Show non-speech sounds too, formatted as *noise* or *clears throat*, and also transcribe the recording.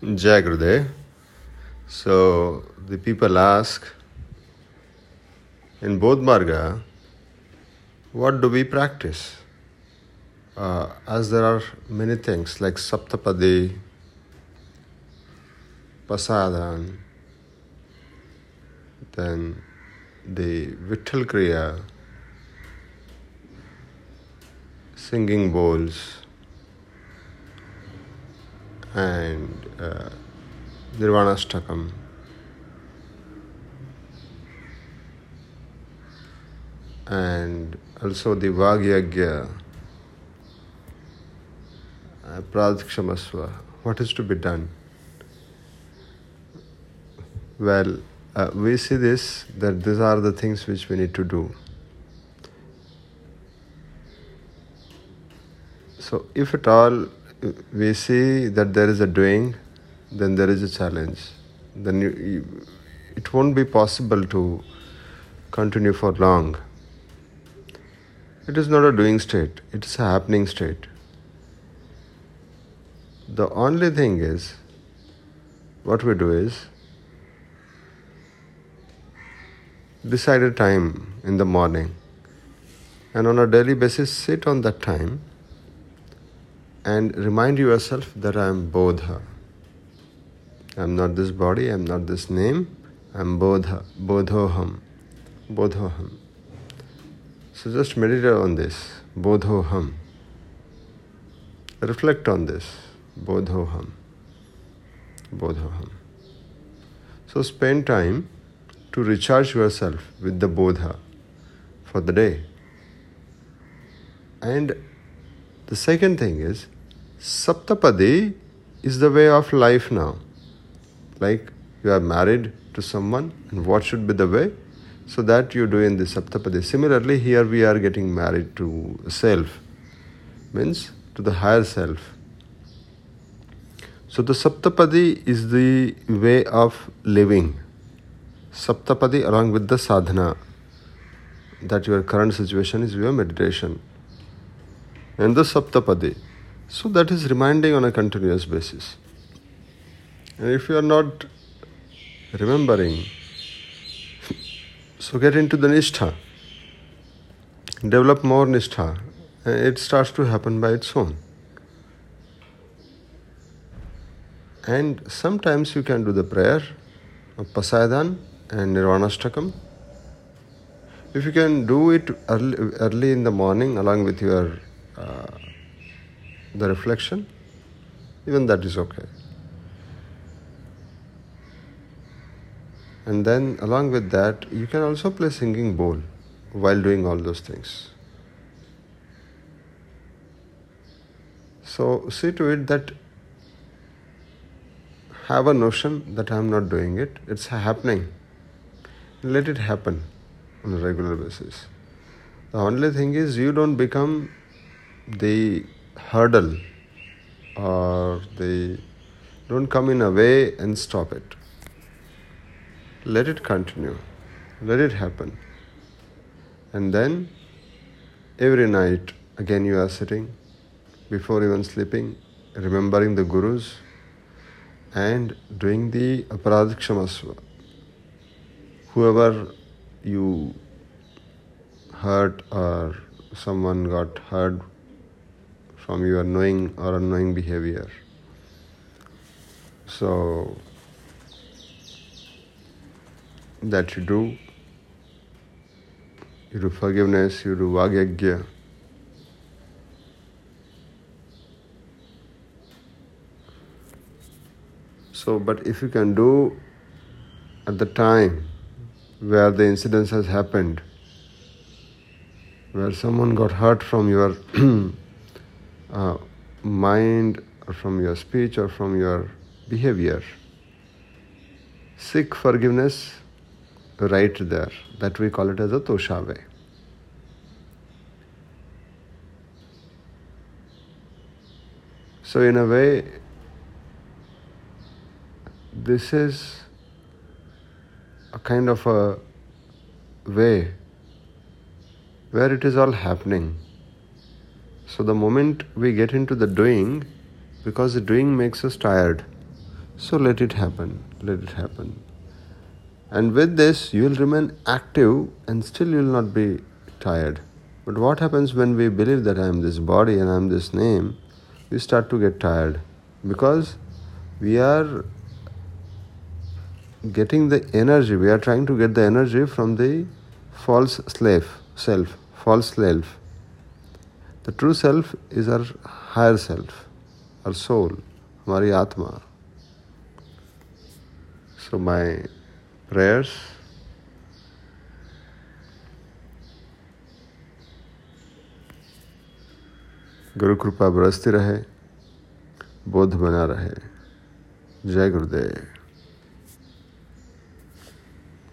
Jai Gurudev. So the people ask in Bodh Marga, what do we practice? Uh, as there are many things like Saptapadi, Pasayadan, then the Vitthal Kriya, singing bowls, and uh, Nirvanastakam. And also the Vagyagya, uh. What is to be done? Well, uh, we see this that these are the things which we need to do. So, if at all we see that there is a doing, then there is a challenge. Then you, you, it won't be possible to continue for long. It is not a doing state, it is a happening state. The only thing is, what we do is, decide a time in the morning and on a daily basis sit on that time and remind yourself that I am Bodha. I am not this body, I am not this name, I am Bodha, Bodhoham, Bodhoham. So just meditate on this, Bodhoham. Reflect on this, Bodhoham, Bodhoham. So spend time to recharge yourself with the Bodha for the day. And the second thing is, Saptapadi is the way of life now. Like you are married to someone, and what should be the way? So that you do in the Saptapadi. Similarly, here we are getting married to self, means to the higher self. So the Saptapadi is the way of living. Saptapadi along with the sadhana. That your current situation is your meditation. And the Saptapadi. So that is reminding on a continuous basis. And if you are not remembering, so get into the Nishtha. Develop more Nishtha. It starts to happen by its own. And sometimes you can do the prayer of Pasayadan and Nirvanastakam. If you can do it early, early in the morning along with your uh, the reflection, even that is okay. And then along with that, you can also play singing bowl while doing all those things. So see to it that have a notion that I am not doing it, it's happening let it happen on a regular basis. The only thing is, you don't become the hurdle or they don't come in a way and stop it. Let it continue, let it happen. And then every night, again, you are sitting before even sleeping, remembering the Gurus and doing the Aparadkshamasva whoever you hurt or someone got hurt from your knowing or unknowing behavior. So that you do, you do forgiveness, you do vagyagya. So, but if you can do at the time where the incident has happened, where someone got hurt from your *clears throat* uh, mind or from your speech or from your behavior. Seek forgiveness right there. That we call it as a toshave. So, in a way, this is a kind of a way where it is all happening. So the moment we get into the doing, because the doing makes us tired. So let it happen, let it happen. And with this, you will remain active and still you will not be tired. But what happens when we believe that I am this body and I am this name? We start to get tired because we are getting the energy, we are trying to get the energy from the false slave, self, false self. The true self is our higher self, our soul, हमारी आत्मा so, my prayers गुरु कृपा बरसती रहे बोध बना रहे जय गुरुदेव